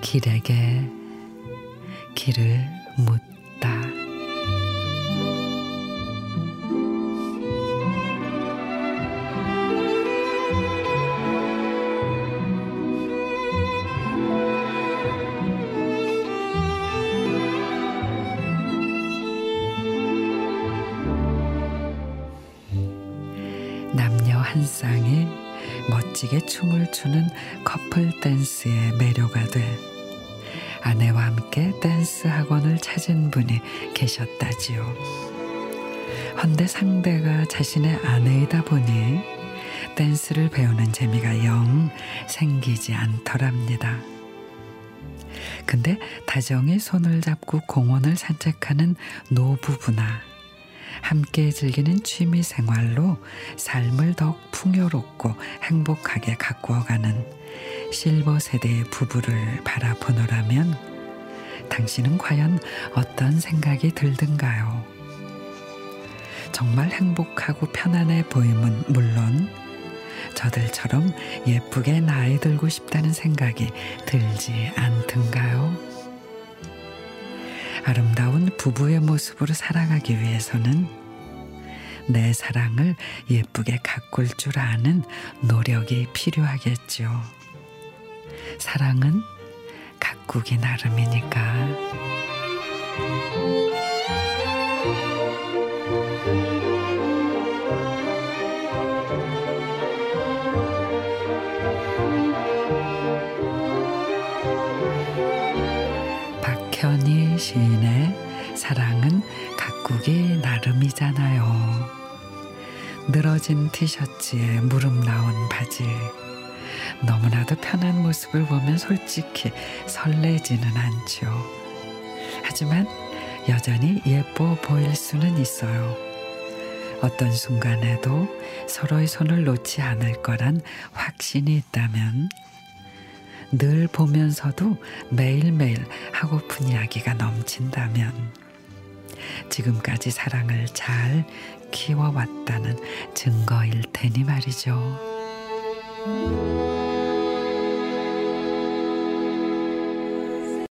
길에게 길을 묻다. 남녀 한 쌍이 멋지게 춤을 추는 커플 댄스의 매료가 돼 아내와 함께 댄스 학원을 찾은 분이 계셨다지요. 헌데 상대가 자신의 아내이다 보니 댄스를 배우는 재미가 영 생기지 않더랍니다. 근데 다정히 손을 잡고 공원을 산책하는 노부부나 함께 즐기는 취미 생활로 삶을 더욱 풍요롭고 행복하게 가꾸어가는 실버 세대의 부부를 바라보노라면 당신은 과연 어떤 생각이 들든가요? 정말 행복하고 편안해 보임은 물론 저들처럼 예쁘게 나이 들고 싶다는 생각이 들지 않든가요? 아름다운 부부의 모습으로 살아가기 위해서는 내 사랑을 예쁘게 가꿀 줄 아는 노력이 필요하겠죠. 사랑은 가꾸기 나름이니까. 박현희 시인의 사랑은 가꾸기 나름이잖아요. 늘어진 티셔츠에 무릎 나온 바지. 너무나도 편한 모습을 보면 솔직히 설레지는 않죠. 하지만 여전히 예뻐 보일 수는 있어요. 어떤 순간에도 서로의 손을 놓지 않을 거란 확신이 있다면 늘 보면서도 매일매일 하고픈 이야기가 넘친다면 지금까지 사랑을 잘 키워왔다는 증거일 테니 말이죠.